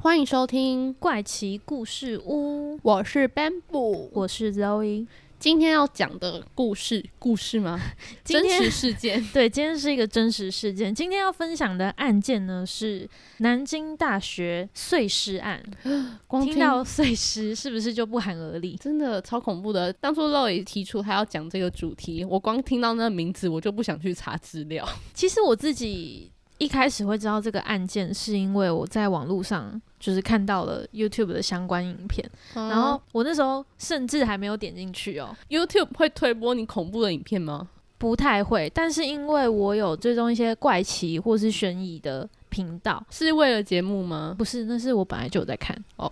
欢迎收听，怪奇故事屋，我是 Bamboo。我是 Zoe。今天要讲的故事，故事吗？真实事件。对，今天是一个真实事件。今天要分享的案件呢是南京大学碎尸案。光听到碎尸是不是就不寒而栗？真的超恐怖的。当初 Zoe 提出他要讲这个主题，我光听到那个名字，我就不想去查资料。其实我自己一开始会知道这个案件，是因为我在网络上就是看到了 YouTube 的相关影片，然后我那时候甚至还没有点进去哦，YouTube 会推播你恐怖的影片吗？不太会。但是因为我有追踪一些怪奇或是悬疑的频道，是为了节目吗？不是，那是我本来就有在看哦。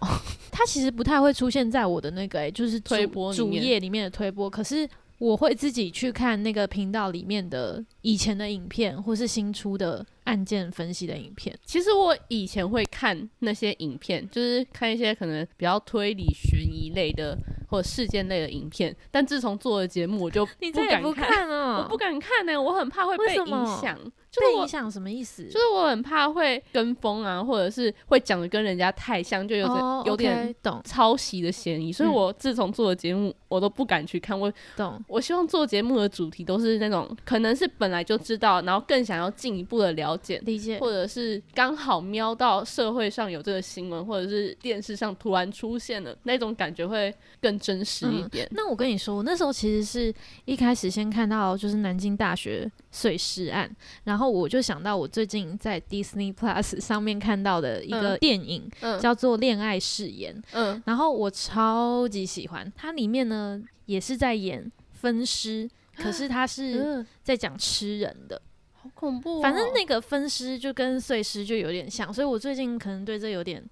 它其实不太会出现在我的那个、欸，就是主推播主页里面的推播，可是。我会自己去看那个频道里面的以前的影片，或是新出的案件分析的影片。其实我以前会看那些影片，就是看一些可能比较推理悬疑类的或者事件类的影片。但自从做了节目，我就不不敢看，看了，我不敢看呢、我很怕会被影响。就是我被影响什么意思？就是我很怕会跟风啊，或者是会讲的跟人家太像，就有点、哦有点抄袭的嫌疑。所以嗯我自从做了节目，我都不敢去看。我懂，我希望做节目的主题都是那种可能是本来就知道，然后更想要进一步的了解，理解。或者是刚好瞄到社会上有这个新闻，或者是电视上突然出现了那种感觉会更真实一点。那我跟你说，我那时候其实是一开始先看到就是南京大学碎尸案，然后我就想到我最近在 Disney Plus 上面看到的一个嗯。电影，嗯。叫做《恋爱誓言》，嗯。然后我超级喜欢，它里面呢也是在演分尸，可是它是嗯，在讲吃人的，好恐怖、哦。反正那个分尸就跟碎尸就有点像，所以我最近可能对这有点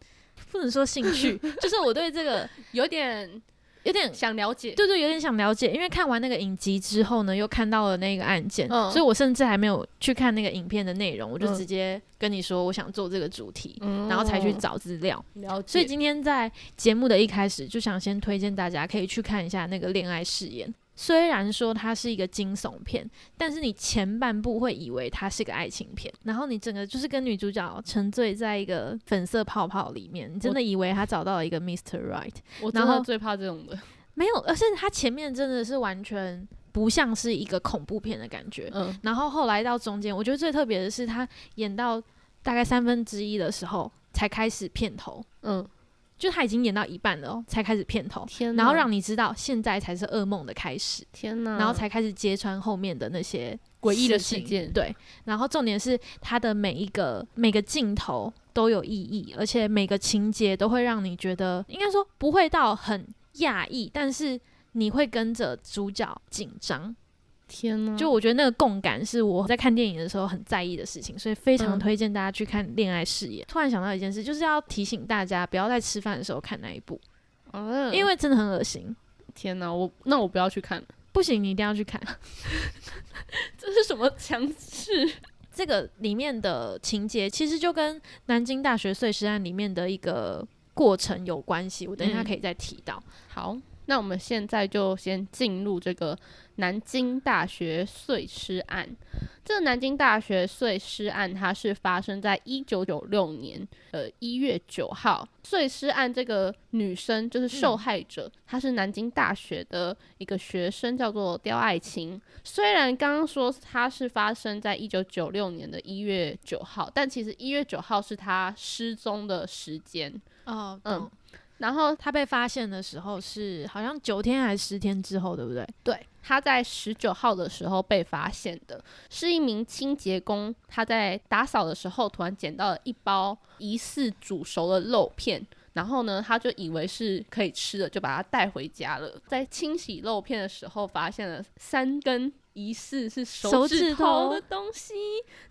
不能说兴趣，就是我对这个有点有点想了解。对对，有点想了解，因为看完那个影集之后呢，又看到了那个案件，嗯所以我甚至还没有去看那个影片的内容，我就嗯直接跟你说我想做这个主题，嗯然后才去找资料。了解。所以今天在节目的一开始，就想先推荐大家可以去看一下那个《恋爱誓言》。虽然说它是一个惊悚片，但是你前半部会以为它是个爱情片，然后你整个就是跟女主角沉醉在一个粉色泡泡里面，你真的以为她找到了一个 Mr. Right。我真的最怕这种的。没有，而且它前面真的是完全不像是一个恐怖片的感觉。嗯然后后来到中间，我觉得最特别的是，他演到大概三分之一的时候才开始片头，嗯，就他已经演到一半了哦，才开始片头，天，然后让你知道现在才是噩梦的开始，天哪，然后才开始揭穿后面的那些诡异的事件对，然后重点是他的每一个每个镜头都有意义，而且每个情节都会让你觉得，应该说不会到很讶异，但是你会跟着主角紧张。天呐，就我觉得那个共感是我在看电影的时候很在意的事情，所以非常嗯推荐大家去看《恋爱誓言》。突然想到一件事，就是要提醒大家不要在吃饭的时候看那一部，嗯因为真的很恶心。天呐，我那我不要去看了，不行，你一定要去看。这是什么强制？这个里面的情节其实就跟南京大学碎尸案里面的一个过程有关系，我等一下嗯可以再提到。好，那我们现在就先进入这个南京大学碎尸案。这个南京大学碎尸案，它是发生在一九九六年呃一月九号。碎尸案这个女生就是受害者，她是南京大学的一个学生，叫做刁爱琴。虽然刚刚说她是发生在一九九六年的一月九号，但其实一月九号是她失踪的时间。哦，嗯嗯，然后他被发现的时候是好像九天还是十天之后，对不对？对，他在十九号的时候被发现的，是一名清洁工。他在打扫的时候，突然捡到了一包疑似煮熟的肉片，然后呢，他就以为是可以吃的，就把它带回家了。在清洗肉片的时候，发现了三根疑似是手手指指头头的东西，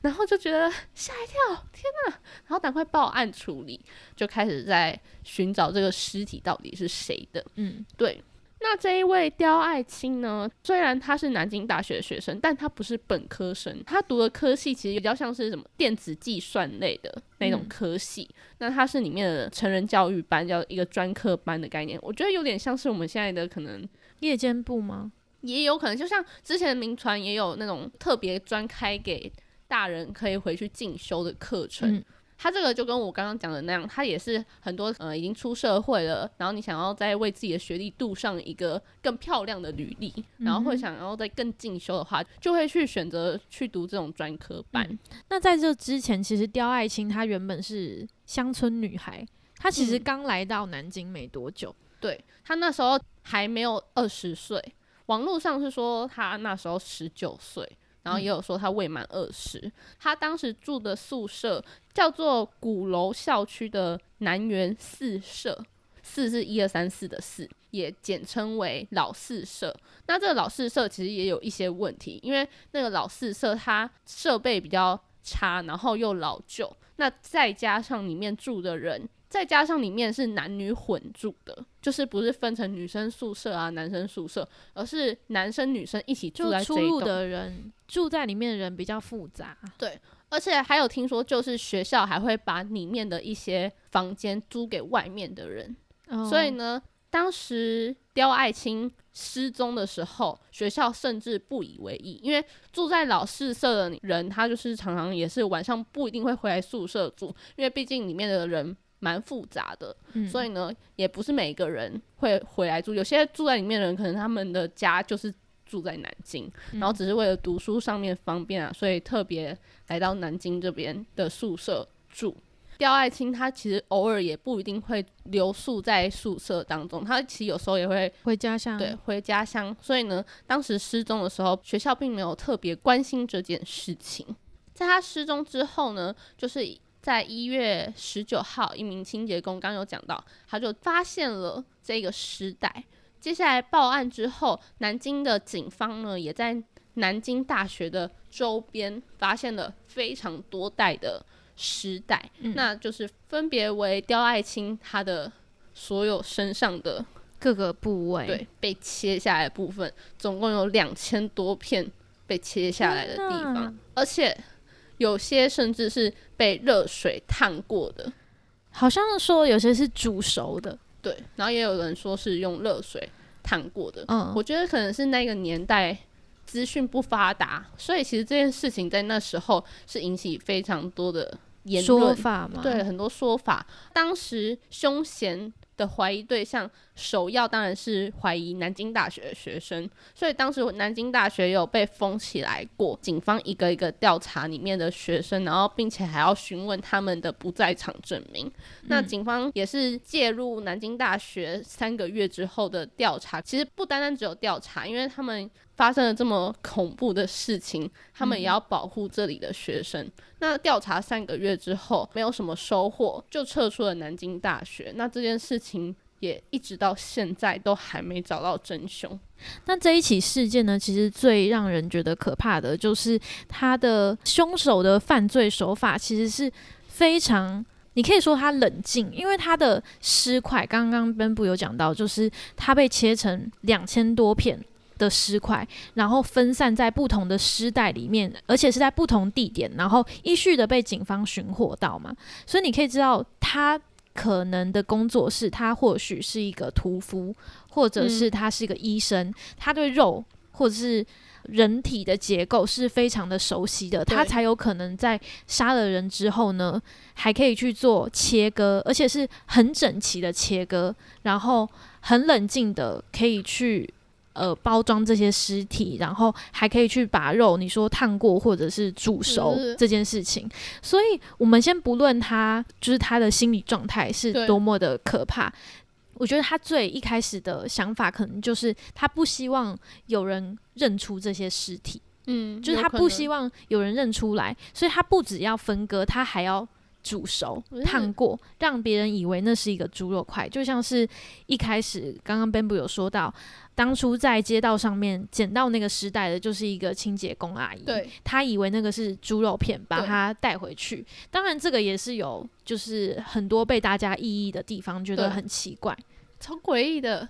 然后就觉得吓一跳，天哪！然后赶快报案处理，就开始在寻找这个尸体到底是谁的。嗯，对，那这一位刁爱青呢，虽然他是南京大学的学生，但他不是本科生，他读的科系其实比较像是什么电子计算类的那种嗯科系。那他是里面的成人教育班，叫一个专科班的概念，我觉得有点像是我们现在的可能。夜间部吗？也有可能，就像之前的民传也有那种特别专开给大人可以回去进修的课程。嗯他这个就跟我刚刚讲的那样，他也是很多呃已经出社会了，然后你想要再为自己的学历镀上一个更漂亮的履历，然后会想要再更进修的话，就会去选择去读这种专科班。嗯那在这之前，其实刁爱青她原本是乡村女孩，她其实嗯刚来到南京没多久。对她那时候还没有二十岁，网络上是说他那时候十九岁，然后也有说他未满二十、他当时住的宿舍叫做鼓楼校区的南园四舍，四是一二三四的四，也简称为老四舍。那这个老四舍其实也有一些问题，因为那个老四舍它设备比较差，然后又老旧，那再加上里面住的人。再加上里面是男女混住的，就是不是分成女生宿舍啊、男生宿舍，而是男生女生一起住在这一栋。出入的人住在里面的人比较复杂，对而且还有听说，就是学校还会把里面的一些房间租给外面的人。哦所以呢，当时刁爱青失踪的时候，学校甚至不以为意，因为住在老四舍的人，他就是常常也是晚上不一定会回来宿舍住，因为毕竟里面的人蛮复杂的，嗯所以呢，也不是每个人会回来住。有些住在里面的人，可能他们的家就是住在南京，然后只是为了读书上面方便啊，所以特别来到南京这边的宿舍住。刁爱青他其实偶尔也不一定会留宿在宿舍当中，他其实有时候也会回家乡对，回家乡。所以呢，当时失踪的时候，学校并没有特别关心这件事情。在他失踪之后呢，就是在一月十九号，一名清洁工刚刚有讲到，他就发现了这个尸袋。接下来报案之后，南京的警方呢，也在南京大学的周边发现了非常多袋的尸袋，嗯。那就是分别为刁爱青他的所有身上的各个部位，对，被切下来的部分，总共有两千多片被切下来的地方，而且有些甚至是被热水烫过的，好像说有些是煮熟的，对，然后也有人说是用热水烫过的。嗯，我觉得可能是那个年代资讯不发达，所以其实这件事情在那时候是引起非常多的言说论，对，很多说法。当时凶嫌的怀疑对象，首要当然是怀疑南京大学的学生，所以当时南京大学有被封起来过，警方一个一个调查里面的学生，然后并且还要询问他们的不在场证明。那嗯警方也是介入南京大学三个月之后的调查，其实不单单只有调查，因为他们发生了这么恐怖的事情，他们也要保护这里的学生。那调查三个月之后没有什么收获，就撤出了南京大学。那这件事情也一直到现在都还没找到真凶。那这一起事件呢，其实最让人觉得可怕的就是他的凶手的犯罪手法其实是非常。你可以说他冷静，因为他的尸块，刚刚奔部有讲到，就是他被切成两千多片的尸块，然后分散在不同的尸袋里面，而且是在不同地点，然后依序的被警方寻获到嘛。所以你可以知道，他可能的工作是，他或许是一个屠夫，或者是他是一个医生，他对肉或者是人体的结构是非常的熟悉的，他才有可能在杀了人之后呢，还可以去做切割，而且是很整齐的切割，然后很冷静的可以去。呃，包装这些尸体，然后还可以去把肉，你说烫过或者是煮熟这件事情，所以我们先不论他就是他的心理状态是多么的可怕，我觉得他最一开始的想法可能就是他不希望有人认出这些尸体，嗯就是他不希望有人认出来，所以他不只要分割，他还要煮熟嗯、烫过，让别人以为那是一个猪肉块，就像是一开始刚刚 Bamboo 有说到，当初在街道上面捡到那个尸袋的，就是一个清洁工阿姨，对，她以为那个是猪肉片，把它带回去。当然，这个也是有就是很多被大家异议的地方，觉得很奇怪。超诡异的。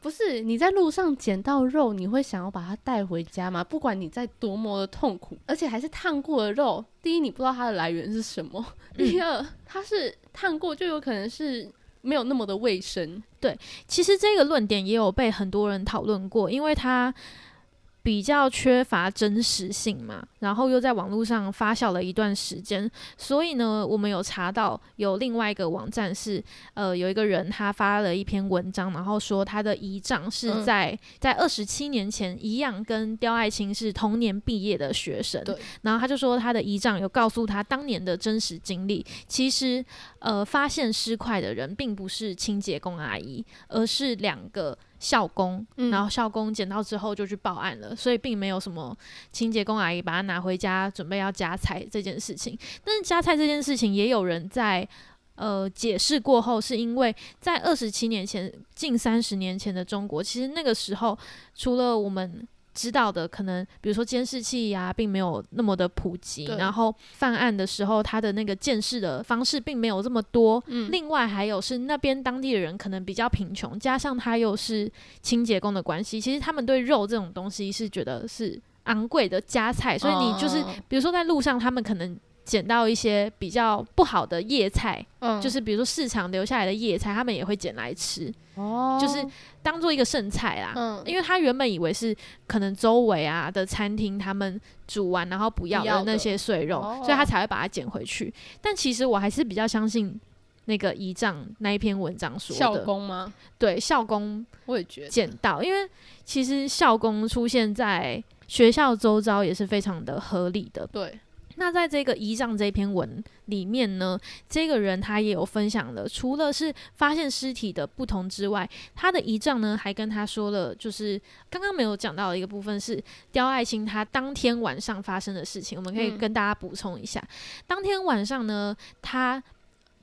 不是你在路上捡到肉，你会想要把它带回家吗？不管你在多么的痛苦，而且还是烫过的肉。第一，你不知道它的来源是什么；第二，它是烫过，就有可能是没有那么的卫生。对其实这个论点也有被很多人讨论过，因为它比较缺乏真实性嘛，然后又在网络上发酵了一段时间，所以呢，我们有查到有另外一个网站是，呃，有一个人他发了一篇文章，然后说他的姨丈是嗯。在、在二十七年前一样跟刁爱青是同年毕业的学生，对，然后他就说他的姨丈有告诉他当年的真实经历，其实呃发现尸块的人并不是清洁工阿姨，而是两个校工，嗯然后校工捡到之后就去报案了，所以并没有什么清洁工阿姨把它拿回家准备要夹菜这件事情。但是夹菜这件事情也有人在。呃，解释过后，是因为在二十七年前，近三十年前的中国，其实那个时候除了我们知道的，可能比如说监视器呀、并没有那么的普及，然后犯案的时候，他的那个见识的方式并没有这么多。嗯，另外还有是那边当地的人可能比较贫穷，加上他又是清洁工的关系，其实他们对肉这种东西是觉得是昂贵的加菜，所以你就是哦。比如说在路上，他们可能捡到一些比较不好的叶菜，嗯。就是比如说市场留下来的叶菜，他们也会捡来吃，哦，就是当做一个剩菜啦。嗯，因为他原本以为是可能周围啊的餐厅他们煮完然后不要的的那些碎肉，哦所以他才会把它捡回去。但其实我还是比较相信那个姨丈那一篇文章说校的，工吗？对校工我也觉得，捡到，因为其实校工出现在学校周遭也是非常的合理的。对，那在这个遗仗这篇文里面呢，这个人他也有分享了，除了是发现尸体的不同之外，他的遗仗呢还跟他说了，就是刚刚没有讲到的一个部分是刁爱青他当天晚上发生的事情，我们可以嗯跟大家补充一下。当天晚上呢，他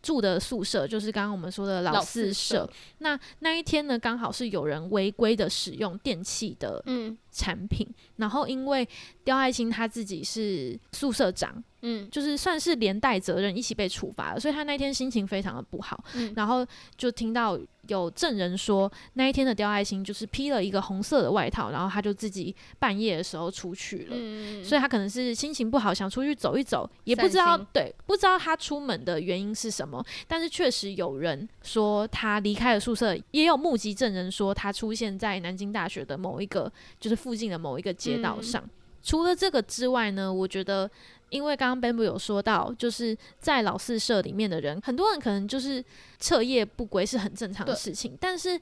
住的宿舍就是刚刚我们说的老老四四舍舍，那那一天呢，刚好是有人违规的使用电器的嗯产品，然后因为刁爱青他自己是宿舍长，嗯就是算是连带责任一起被处罚了，所以他那天心情非常的不好。嗯，然后就听到有证人说，那一天的刁爱青就是披了一个红色的外套，然后他就自己半夜的时候出去了。嗯，所以他可能是心情不好，想出去走一走，也不知道对，不知道他出门的原因是什么。但是确实有人说他离开了宿舍，也有目击证人说他出现在南京大学的某一个，就是附近的某一个街道嗯。上。除了这个之外呢，我觉得，因为刚刚 Bamboo 有说到，就是在老四社里面的人，很多人可能就是彻夜不归是很正常的事情，但是。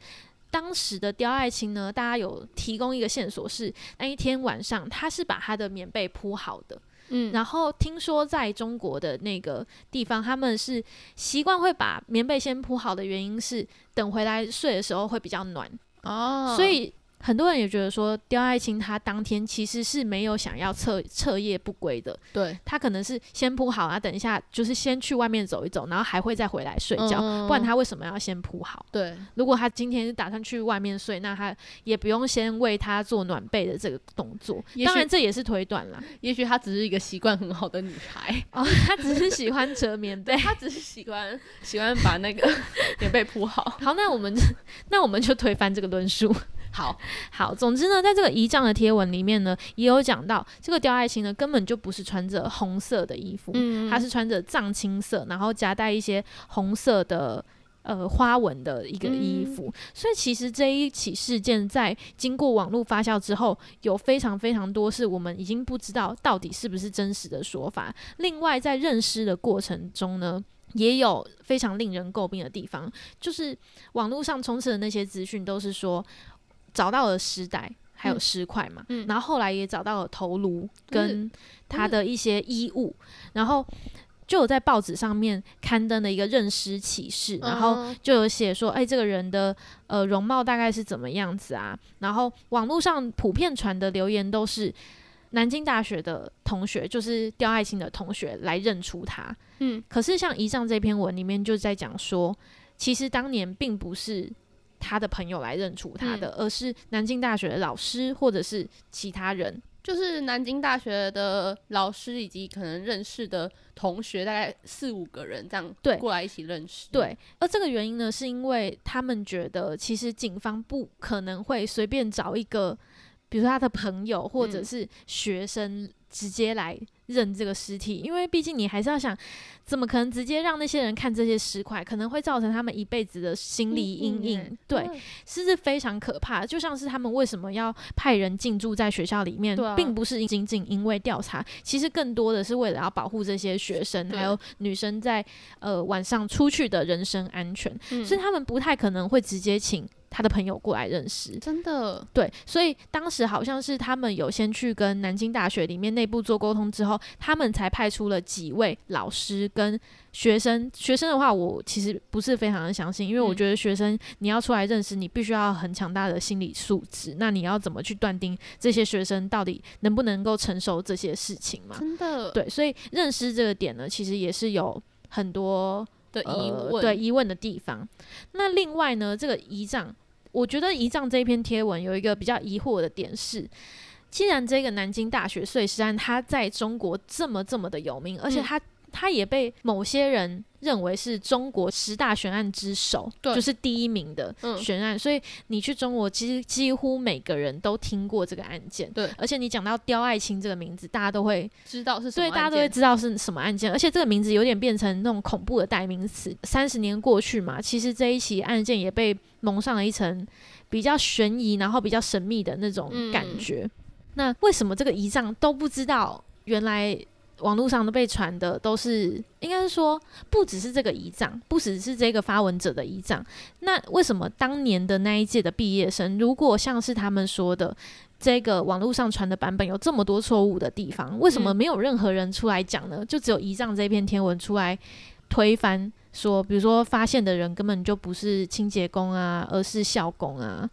当时的刁爱青呢，大家有提供一个线索是，那一天晚上他是把他的棉被铺好的，嗯，然后听说在中国的那个地方，他们是习惯会把棉被先铺好的原因是，等回来睡的时候会比较暖，哦，所以很多人也觉得说，刁爱青他当天其实是没有想要彻彻夜不归的，对，他可能是先铺好，然后等一下就是先去外面走一走，然后还会再回来睡觉，嗯不然他为什么要先铺好？对，如果他今天是打算去外面睡，那他也不用先为他做暖被的这个动作。当然这也是推断啦。也许她只是一个习惯很好的女孩，哦，她只是喜欢折棉被。她只是喜欢喜欢把那个 棉被铺好。好，那我们 那我们就推翻这个论述。好，好，总之呢，在这个遗仗的贴文里面呢，也有讲到这个刁爱青呢根本就不是穿着红色的衣服，嗯她是穿着藏青色，然后夹带一些红色的。呃，花纹的一个衣服，所以其实这一起事件在经过网络发酵之后，有非常非常多是我们已经不知道到底是不是真实的说法。另外，在认尸的过程中呢，也有非常令人诟病的地方，就是网络上充斥的那些资讯都是说找到了尸袋。还有嗯尸块嘛，嗯然后后来也找到了头颅跟他的一些衣物，然后就有在报纸上面刊登了一个认尸启事，然后嗯就有写说，哎，这个人的呃容貌大概是怎么样子啊？然后网络上普遍传的留言都是南京大学的同学，就是刁爱青的同学来认出他。嗯，可是像以上这篇文里面就在讲说，其实当年并不是他的朋友来认出他的，而是南京大学的老师或者是其他人。就是南京大学的老师以及可能认识的同学，大概四五个人这样对过来一起认识。对，而这个原因呢，是因为他们觉得其实警方不可能会随便找一个，比如说他的朋友或者嗯是学生直接来认这个尸体，因为毕竟你还是要想，怎么可能直接让那些人看这些尸块，可能会造成他们一辈子的心理阴影。对，是是非常可怕的。就像是他们为什么要派人进驻在学校里面，啊并不是仅仅因为调查，其实更多的是为了要保护这些学生，还有女生在呃晚上出去的人身安全。嗯所以他们不太可能会直接请他的朋友过来认识。真的，对，所以当时好像是他们有先去跟南京大学里面内部做沟通之后，他们才派出了几位老师跟学生。学生的话，我其实不是非常的相信，因为我嗯觉得学生你要出来认识，你必须要很强大的心理素质。那你要怎么去断定这些学生到底能不能够承受这些事情嘛？真的对，所以认识这个点呢，其实也是有很多的疑呃、问，对疑问的地方。那另外呢，这个遗仗，我觉得遗仗这一篇贴文有一个比较疑惑的点是。既然这个南京大学碎尸案，它在中国这么这么的有名，而且嗯它它也被某些人认为是中国十大悬案之首，就是第一名的嗯悬案。所以你去中国，其实几乎每个人都听过这个案件。对而且你讲到刁爱青这个名字，大家都会知道是什对，么大家都会案件知道是什么案件，而且这个名字有点变成那种恐怖的代名词。三十年过去嘛，其实这一起案件也被蒙上了一层比较悬疑，然后比较神秘的那种感嗯觉。那为什么这个遗仗都不知道？原来网络上都被传的都是，应该是说不只是这个遗仗，不只是这个发文者的遗仗。那为什么当年的那一届的毕业生，如果像是他们说的，这个网络上传的版本有这么多错误的地方，为什么嗯没有任何人出来讲呢？就只有遗仗这篇天文出来推翻，说比如说发现的人根本就不是清洁工啊，而是校工啊，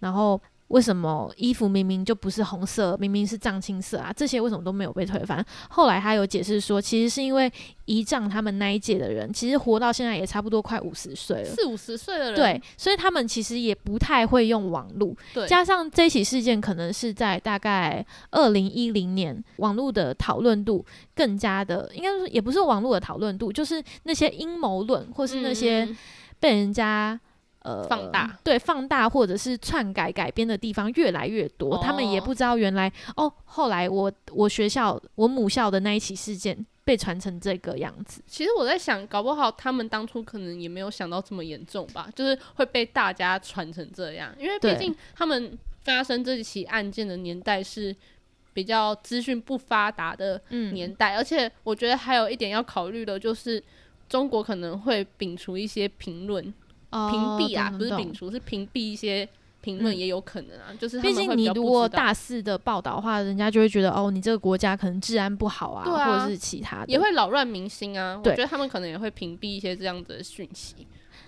然后。为什么衣服明明就不是红色，明明是藏青色啊？这些为什么都没有被推翻？后来他有解释说，其实是因为遗仗他们那一届的人，其实活到现在也差不多快五十岁了，四五十岁的人，对，所以他们其实也不太会用网络，对，加上这起事件可能是在大概二零一零年，网络的讨论度更加的，应该说也不是网络的讨论度，就是那些阴谋论或是那些嗯被人家。呃，放大对放大或者是篡改改编的地方越来越多，他们也哦不知道原来哦，后来我我学校我母校的那一起事件被传成这个样子。其实我在想，搞不好他们当初可能也没有想到这么严重吧，就是会被大家传成这样，因为毕竟他们发生这起案件的年代是比较资讯不发达的嗯，年代，而且我觉得还有一点要考虑的就是。中国可能会摒除一些评论，哦屏蔽啊，不是摒除，是屏蔽一些评论嗯也有可能啊。就是毕竟你如果大肆的报道的话，人家就会觉得哦，你这个国家可能治安不好啊，啊或者是其他的。也会扰乱民心啊。我觉得他们可能也会屏蔽一些这样子的讯息。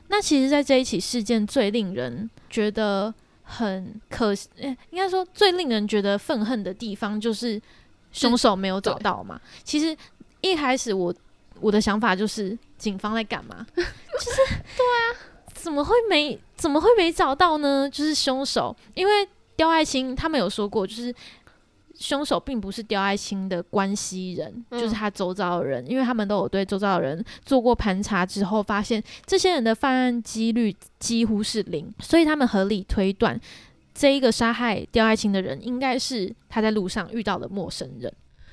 那其实，在这一起事件最令人觉得很可惜，应该说最令人觉得愤恨的地方，就是凶手没有找到嘛。其实一开始我我的想法就是，警方在干嘛？就是对啊，怎么会没怎么会没找到呢？就是凶手，因为刁爱青他们有说过，就是。凶手并不是刁爱青的关系人，嗯就是他周遭的人，因为他们都有对周遭的人做过盘查之后，发现这些人的犯案几率几乎是零，所以他们合理推断，这一个杀害刁爱青的人应该是他在路上遇到的陌生人。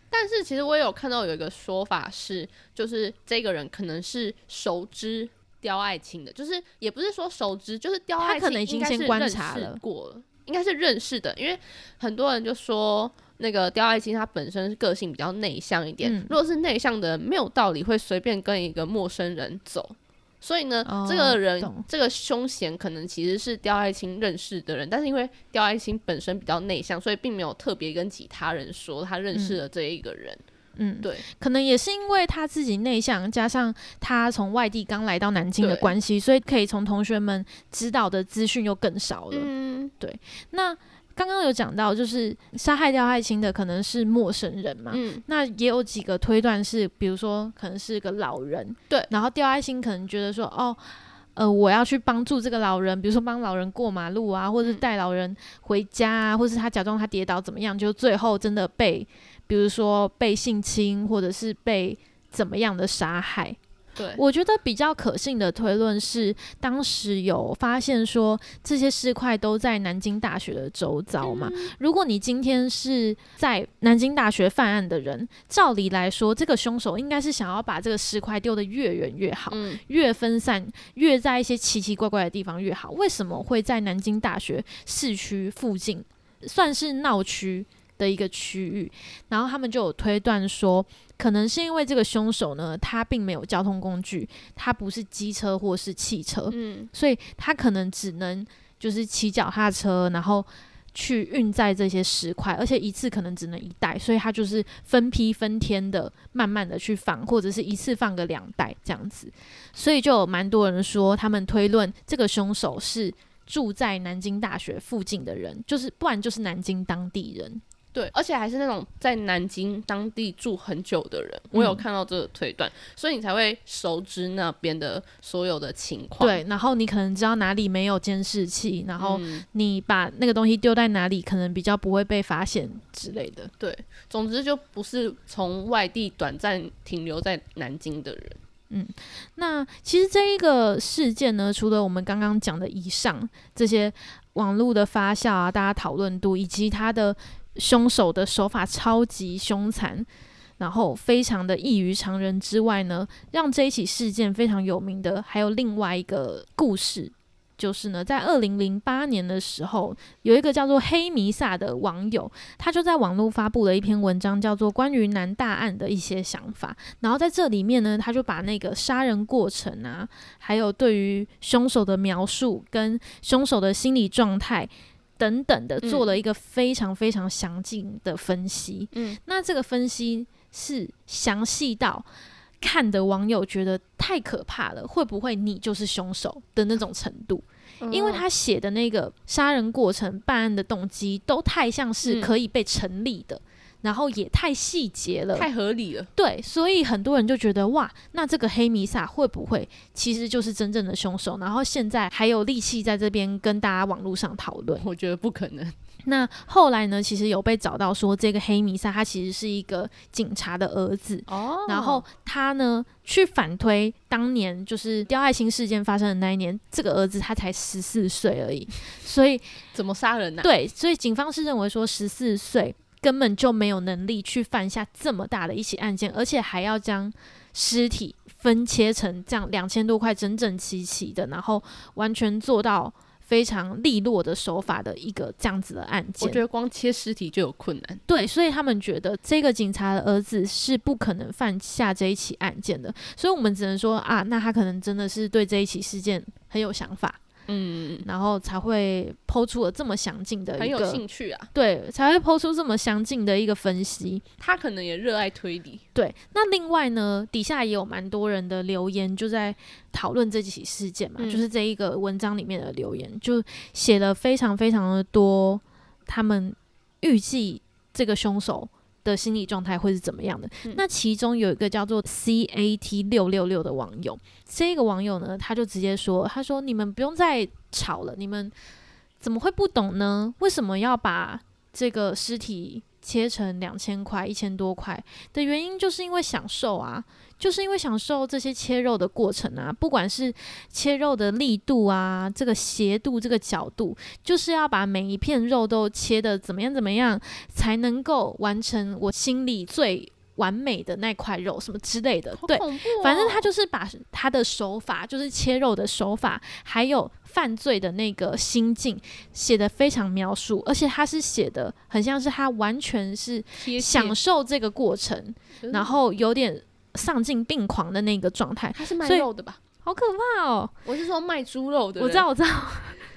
但是其实我也有看到有一个说法是，就是这个人可能是熟知刁爱青的，就是也不是说熟知，就是刁爱青他可能已经先观察了过了，应该是认识的，因为很多人就说。那个刁爱青，他本身个性比较内向一点。嗯如果是内向的人，没有道理会随便跟一个陌生人走。所以呢，哦这个人这个凶嫌可能其实是刁爱青认识的人，但是因为刁爱青本身比较内向，所以并没有特别跟其他人说他认识了这一个人。嗯，对，可能也是因为他自己内向，加上他从外地刚来到南京的关系，所以可以从同学们知道的资讯又更少了。嗯，对。那刚刚有讲到，就是杀害刁爱卿的可能是陌生人嘛，嗯，那也有几个推断是，比如说可能是个老人，对。然后刁爱卿可能觉得说，哦。呃，我要去帮助这个老人，比如说帮老人过马路啊，或者带老人回家啊，或是他假装他跌倒怎么样，就最后真的被，比如说被性侵，或者是被怎么样的杀害。对，我觉得比较可信的推论是，当时有发现说这些尸块都在南京大学的周遭嘛。如果你今天是在南京大学犯案的人，照理来说，这个凶手应该是想要把这个尸块丢得越远越好，嗯，越分散，越在一些奇奇怪怪的地方越好。为什么会在南京大学市区附近，算是闹区的一个区域？然后他们就有推断说，可能是因为这个凶手呢，他并没有交通工具，他不是机车或是汽车，嗯，所以他可能只能就是骑脚踏车，然后去运载这些石块，而且一次可能只能一袋，所以他就是分批分天的，慢慢的去放，或者是一次放个两袋这样子。所以就有蛮多人说，他们推论这个凶手是住在南京大学附近的人，就是不然就是南京当地人。对，而且还是那种在南京当地住很久的人，我有嗯看到这个推断，所以你才会熟知那边的所有的情况。对，然后你可能知道哪里没有监视器，然后嗯你把那个东西丢在哪里，可能比较不会被发现之类的。对，总之就不是从外地短暂停留在南京的人。嗯那其实这一个事件呢，除了我们刚刚讲的以上这些网络的发酵啊，大家讨论度，以及它的凶手的手法超级凶残，然后非常的异于常人之外呢，让这一起事件非常有名的还有另外一个故事。就是呢，在二零零八年的时候，有一个叫做黑弥撒的网友，他就在网络发布了一篇文章，叫做《关于南大案的一些想法》。然后在这里面呢，他就把那个杀人过程啊，还有对于凶手的描述跟凶手的心理状态等等的，嗯做了一个非常非常详尽的分析。嗯，那这个分析是详细到看的网友觉得太可怕了，会不会你就是凶手的那种程度？因为嗯他写的那个杀人过程、办案的动机都太像是嗯可以被成立的，然后也太细节了，太合理了。对，所以很多人就觉得哇，那这个黑弥撒会不会其实就是真正的凶手？然后现在还有力气在这边跟大家网络上讨论。我觉得不可能。那后来呢，其实有被找到说这个黑弥撒他其实是一个警察的儿子。哦然后他呢，去反推当年就是刁爱青事件发生的那一年，这个儿子他才十四岁而已，所以怎么杀人呢、对，所以警方是认为说十四岁根本就没有能力去犯下这么大的一起案件，而且还要将尸体分切成这样两千多块整整齐齐的，然后完全做到非常利落的手法的一个这样子的案件。我觉得光切尸体就有困难。对，所以他们觉得这个警察的儿子是不可能犯下这一起案件的，所以我们只能说啊，那他可能真的是对这一起事件很有想法，嗯，然后才会抛出了这么详尽的很有一个兴趣啊。对，才会抛出这么详尽的一个分析。他可能也热爱推理。对，那另外呢，底下也有蛮多人的留言，就在讨论这起事件嘛，嗯就是这一个文章里面的留言，就写了非常非常的多，他们预计这个凶手的心理状态会是怎么样的。嗯那其中有一个叫做 C A T 六六六的网友，这个网友呢，他就直接说，他说你们不用再吵了，你们怎么会不懂呢？为什么要把这个尸体切成两千块、一千多块。的原因，就是因为享受啊，就是因为享受这些切肉的过程啊，不管是切肉的力度啊，这个斜度、这个角度，就是要把每一片肉都切的怎么样怎么样，才能够完成我心里最完美的那块肉，什么之类的。对，反正他就是把他的手法，就是切肉的手法，还有犯罪的那个心境写的非常描述，而且他是写的很像是他完全是享受这个过程，嗯然后有点丧尽病狂的那个状态，他是卖肉的吧？好可怕哦！我是说卖猪肉的，我知道，我知道，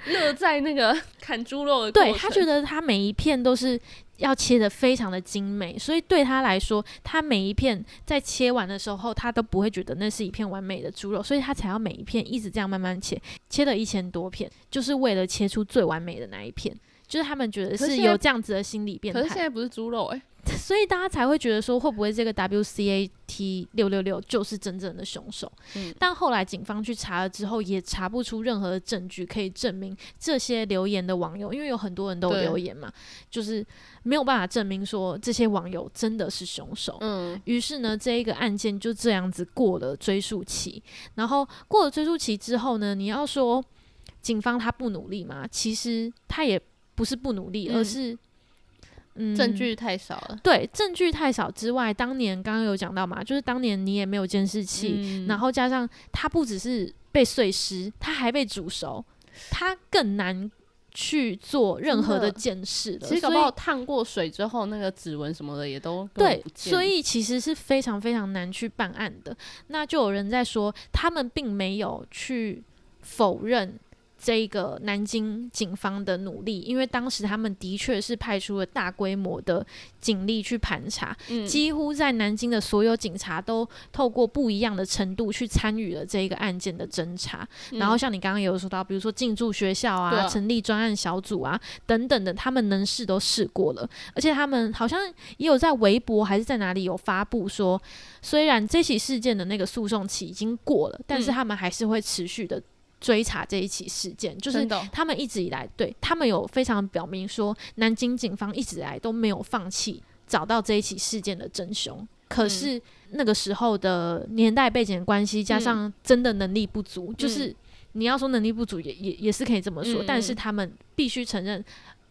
乐在那个 砍猪肉的。对他觉得他每一片都是要切的非常的精美，所以对他来说，他每一片在切完的时候，他都不会觉得那是一片完美的猪肉，所以他才要每一片一直这样慢慢切，切了一千多片，就是为了切出最完美的那一片。就是他们觉得是有这样子的心理变态可是现，在不是猪肉哎、所以大家才会觉得说，会不会这个 WCAT 六六六就是真正的凶手？嗯但后来警方去查了之后，也查不出任何的证据可以证明这些留言的网友，因为有很多人都有留言嘛，就是没有办法证明说这些网友真的是凶手。嗯，于是呢，这一个案件就这样子过了追诉期。然后过了追诉期之后呢，你要说警方他不努力嘛？其实他也不是不努力，嗯而是嗯证据太少了。对证据太少之外，当年刚刚有讲到嘛，就是当年你也没有监视器，嗯然后加上它不只是被碎尸，它还被煮熟，它更难去做任何的真的检视了。其实搞所以不好烫过水之后，那个指纹什么的也都对所以其实是非常非常难去办案的。那就有人在说，他们并没有去否认。这个南京警方的努力，因为当时他们的确是派出了大规模的警力去盘查，嗯。几乎在南京的所有警察都透过不一样的程度去参与了这一个案件的侦查。然后像你刚刚有说到，比如说进驻学校啊，成立专案小组啊等等的，他们能试都试过了，而且他们好像也有在微博还是在哪里有发布说，虽然这起事件的那个诉讼期已经过了，但是嗯。他们还是会持续的追查这一起事件，就是他们一直以来对他们有非常表明说，南京警方一直以来都没有放弃找到这一起事件的真凶。可嗯是那个时候的年代背景的关系，加上真的能力不足，就是你要说能力不足也也也是可以这么说，嗯但是嗯他们必须承认，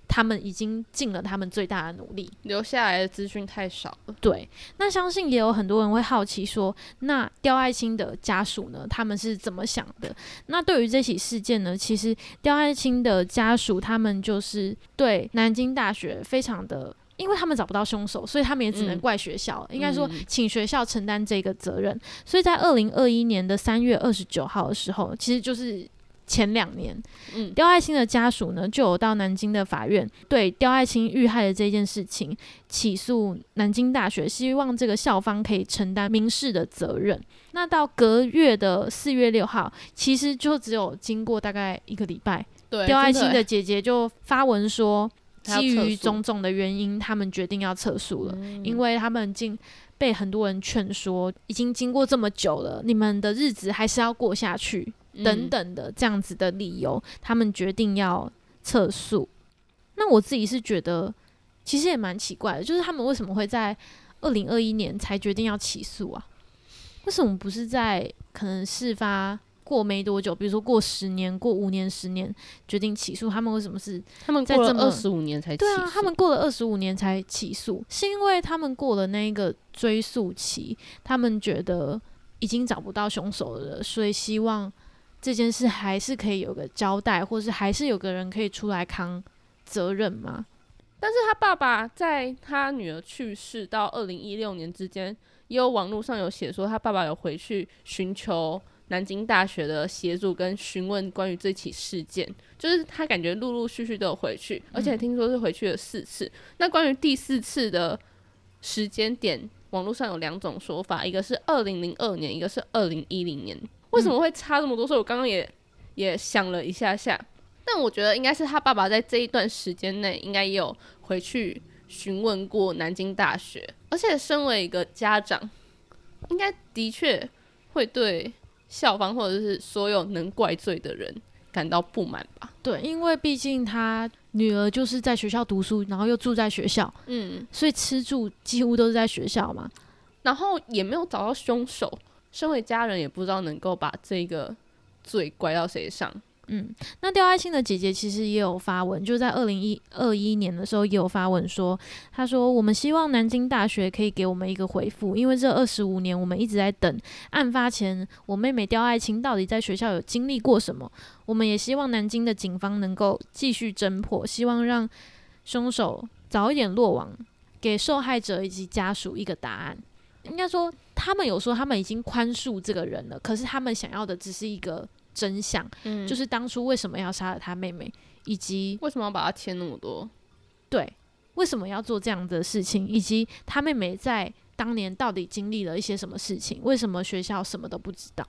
他们已经尽了他们最大的努力。留下来的资讯太少了。对，那相信也有很多人会好奇说，那刁爱青的家属呢，他们是怎么想的？那对于这起事件呢，其实刁爱青的家属他们就是对南京大学非常的。因为他们找不到凶手，所以他们也只能嗯怪学校。应该说嗯，请学校承担这个责任。所以在二零二一年的三月二十九号的时候，其实就是前两年，嗯，刁爱青的家属呢，就有到南京的法院对刁爱青遇害的这件事情起诉南京大学，希望这个校方可以承担民事的责任。那到隔月的四月六号，其实就只有经过大概一个礼拜，对，刁爱青的姐姐就发文说，基于种种的原因，他们决定要撤诉了。嗯因为他们已经被很多人劝说，已经经过这么久了，你们的日子还是要过下去，等嗯等的这样子的理由，他们决定要撤诉。那我自己是觉得，其实也蛮奇怪的，就是他们为什么会在二零二一年才决定要起诉啊？为什么不是在可能事发过没多久，比如说过十年、过五年、十年决定起诉？他们为什么是他们在这么过了二十五年才起对啊，他们过了二十五年才起诉，是因为他们过了那个追诉期，他们觉得已经找不到凶手了，所以希望这件事还是可以有个交代，或是还是有个人可以出来扛责任吗？但是他爸爸在他女儿去世到二零一六年之间，也有网络上有写说，他爸爸有回去寻求南京大学的协助跟询问关于这起事件，就是他感觉陆陆续续都有回去，而且听说是回去了四次。那关于第四次的时间点，网络上有两种说法，一个是二零零二年，一个是二零一零年。为什么会差这么多？所以我刚刚也也想了一下下，但我觉得应该是他爸爸在这一段时间内，应该也有回去询问过南京大学，而且身为一个家长，应该的确会对校方或者是所有能怪罪的人感到不满吧。对，因为毕竟他女儿就是在学校读书，然后又住在学校，嗯，所以吃住几乎都是在学校嘛。然后也没有找到凶手，身为家人也不知道能够把这个罪怪到谁上。嗯，那刁爱青的姐姐其实也有发文，就在二零一二一年的时候也有发文说，她说我们希望南京大学可以给我们一个回复，因为这二十五年我们一直在等案发前我妹妹刁爱青到底在学校有经历过什么，我们也希望南京的警方能够继续侦破，希望让凶手早一点落网，给受害者以及家属一个答案。应该说，他们有说他们已经宽恕这个人了，可是他们想要的只是一个真相。嗯，就是当初为什么要杀了他妹妹，以及为什么要把他牵那么多？对为什么要做这样的事情，以及他妹妹在当年到底经历了一些什么事情，为什么学校什么都不知道？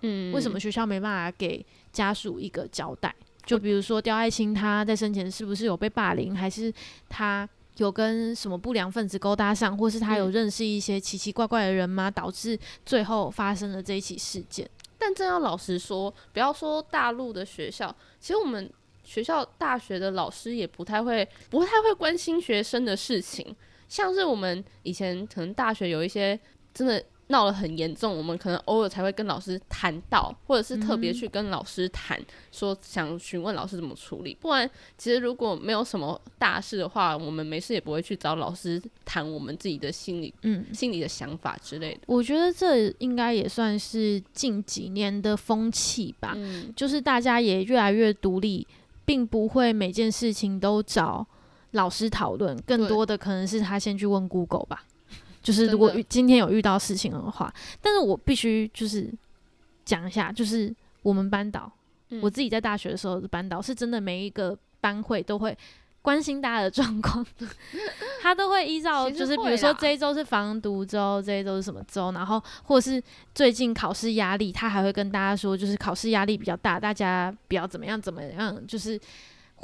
嗯，为什么学校没办法给家属一个交代？就比如说刁爱青他在生前是不是有被霸凌，还是他有跟什么不良分子勾搭上，或是他有嗯认识一些奇奇怪怪的人吗？导致最后发生了这一起事件？但真要老实说，不要说大陆的学校，其实我们学校大学的老师也不太会，不太会关心学生的事情。像是我们以前可能大学有一些真的闹得很严重，我们可能偶尔才会跟老师谈到，或者是特别去跟老师谈，说想询问老师怎么处理。不然，其实如果没有什么大事的话，我们没事也不会去找老师谈我们自己的心理、嗯，心里的想法之类的。我觉得这应该也算是近几年的风气吧。嗯，就是大家也越来越独立，并不会每件事情都找老师讨论，更多的可能是他先去问 Google 吧。就是如果遇今天有遇到事情的话，但是我必须就是讲一下，就是我们班导，嗯我自己在大学的时候的班导是真的每一个班会都会。关心大家的状况，他都会依照就是比如说这一周是防毒周，这一周是什么周，然后或者是最近考试压力，他还会跟大家说，就是考试压力比较大，大家不要怎么样怎么样，就是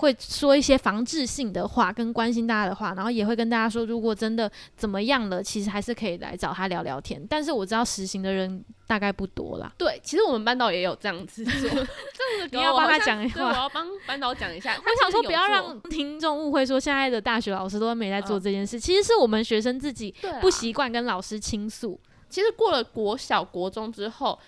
会说一些防治性的话，跟关心大家的话，然后也会跟大家说，如果真的怎么样了，其实还是可以来找他聊聊天。但是我知道实行的人大概不多啦。对，其实我们班导也有这样子做，这样子你要帮他讲一下，我要帮班导讲一下。我想说，不要让听众误会，说现在的大学老师都没在做嗯这件事，其实是我们学生自己不习惯跟老师倾诉。其实过了国小、国中之后，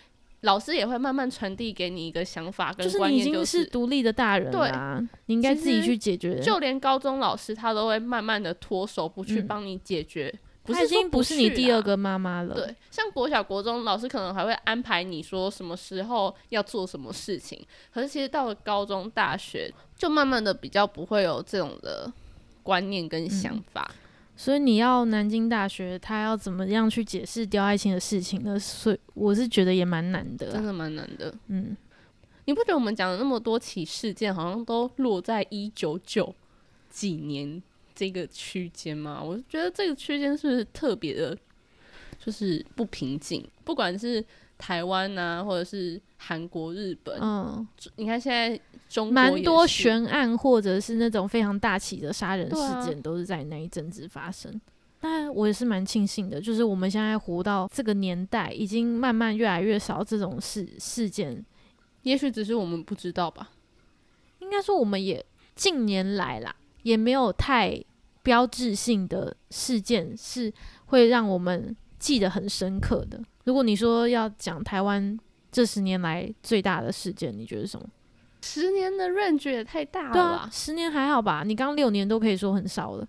老师也会慢慢传递给你一个想法跟就是你已观念，就经是独立的大人对啦，你应该自己去解决。就连高中老师他都会慢慢的脱手，不去嗯帮你解决。不他已经不是你第二个妈妈了。对，像国小、国中老师可能还会安排你说什么时候要做什么事情，可是其实到了高中、大学，就慢慢的比较不会有这种的观念跟想嗯法。所以你要南京大学，他要怎么样去解释刁爱青的事情呢？所以我是觉得也蛮难的啦。真的蛮难的。嗯，你不觉得我们讲了那么多起事件，好像都落在一九九几年这个区间吗？我觉得这个区间是不是特别的，就是不平静？不管是台湾啊，或者是韩国、日本，嗯，你看现在中国蛮多悬案或者是那种非常大起的杀人事件，都是在那一阵子发生。那我也是蛮庆幸的，就是我们现在活到这个年代，已经慢慢越来越少这种事事件。也许只是我们不知道吧。应该说，我们也近年来啦，也没有太标志性的事件是会让我们记得很深刻的。如果你说要讲台湾这十年来最大的事件，你觉得是什么？十年的 range 也太大了对啊吧，？十年还好吧？你刚六年都可以说很少了。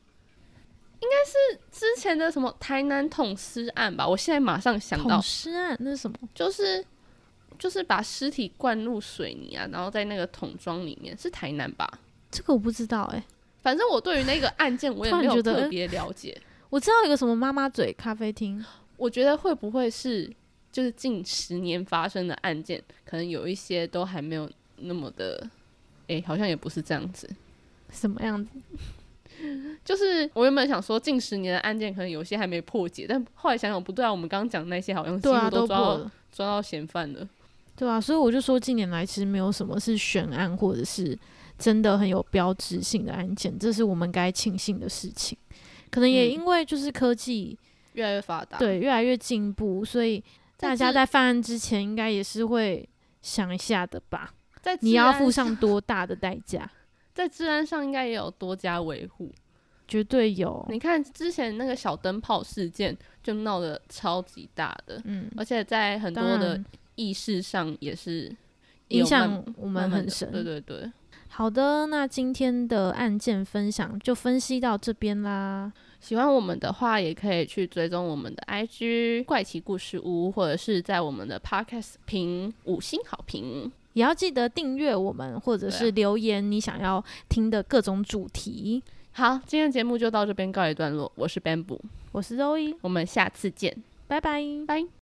应该是之前的什么台南捅尸案吧，我现在马上想到捅，尸案那是什么？就是就是把尸体灌入水泥啊，然后在那个桶装里面，是台南吧？这个我不知道哎、反正我对于那个案件我也没有特别了解，我知道有个什么妈妈嘴咖啡厅，我觉得会不会是就是近十年发生的案件，可能有一些都还没有那么的，诶、好像也不是这样子。什么样子？就是我原本想说近十年的案件可能有些还没破解，但后来想想不对啊，我们刚刚讲那些好像几乎都抓到。抓到嫌犯了。对啊，所以我就说近年来其实没有什么是悬案或者是真的很有标志性的案件，这是我们该庆幸的事情。可能也嗯因为就是科技、越来越发达，，对越来越进步，所以大家在犯案之前应该也是会想一下的吧？在你要付上多大的代价？在治安上应该也有多加维护。绝对有。你看之前那个小灯泡事件就闹得超级大的，嗯，而且在很多的意识上也是影响我们很深。对对对，好的，那今天的案件分享就分析到这边啦。喜欢我们的话，也可以去追踪我们的 IG 怪奇故事屋，或者是在我们的 Podcast 评五星好评。也要记得订阅我们，或者是留言你想要听的各种主题。好，今天的节目就到这边告一段落。我是 Bamboo，我是 Zoe，，我们下次见，拜拜。拜。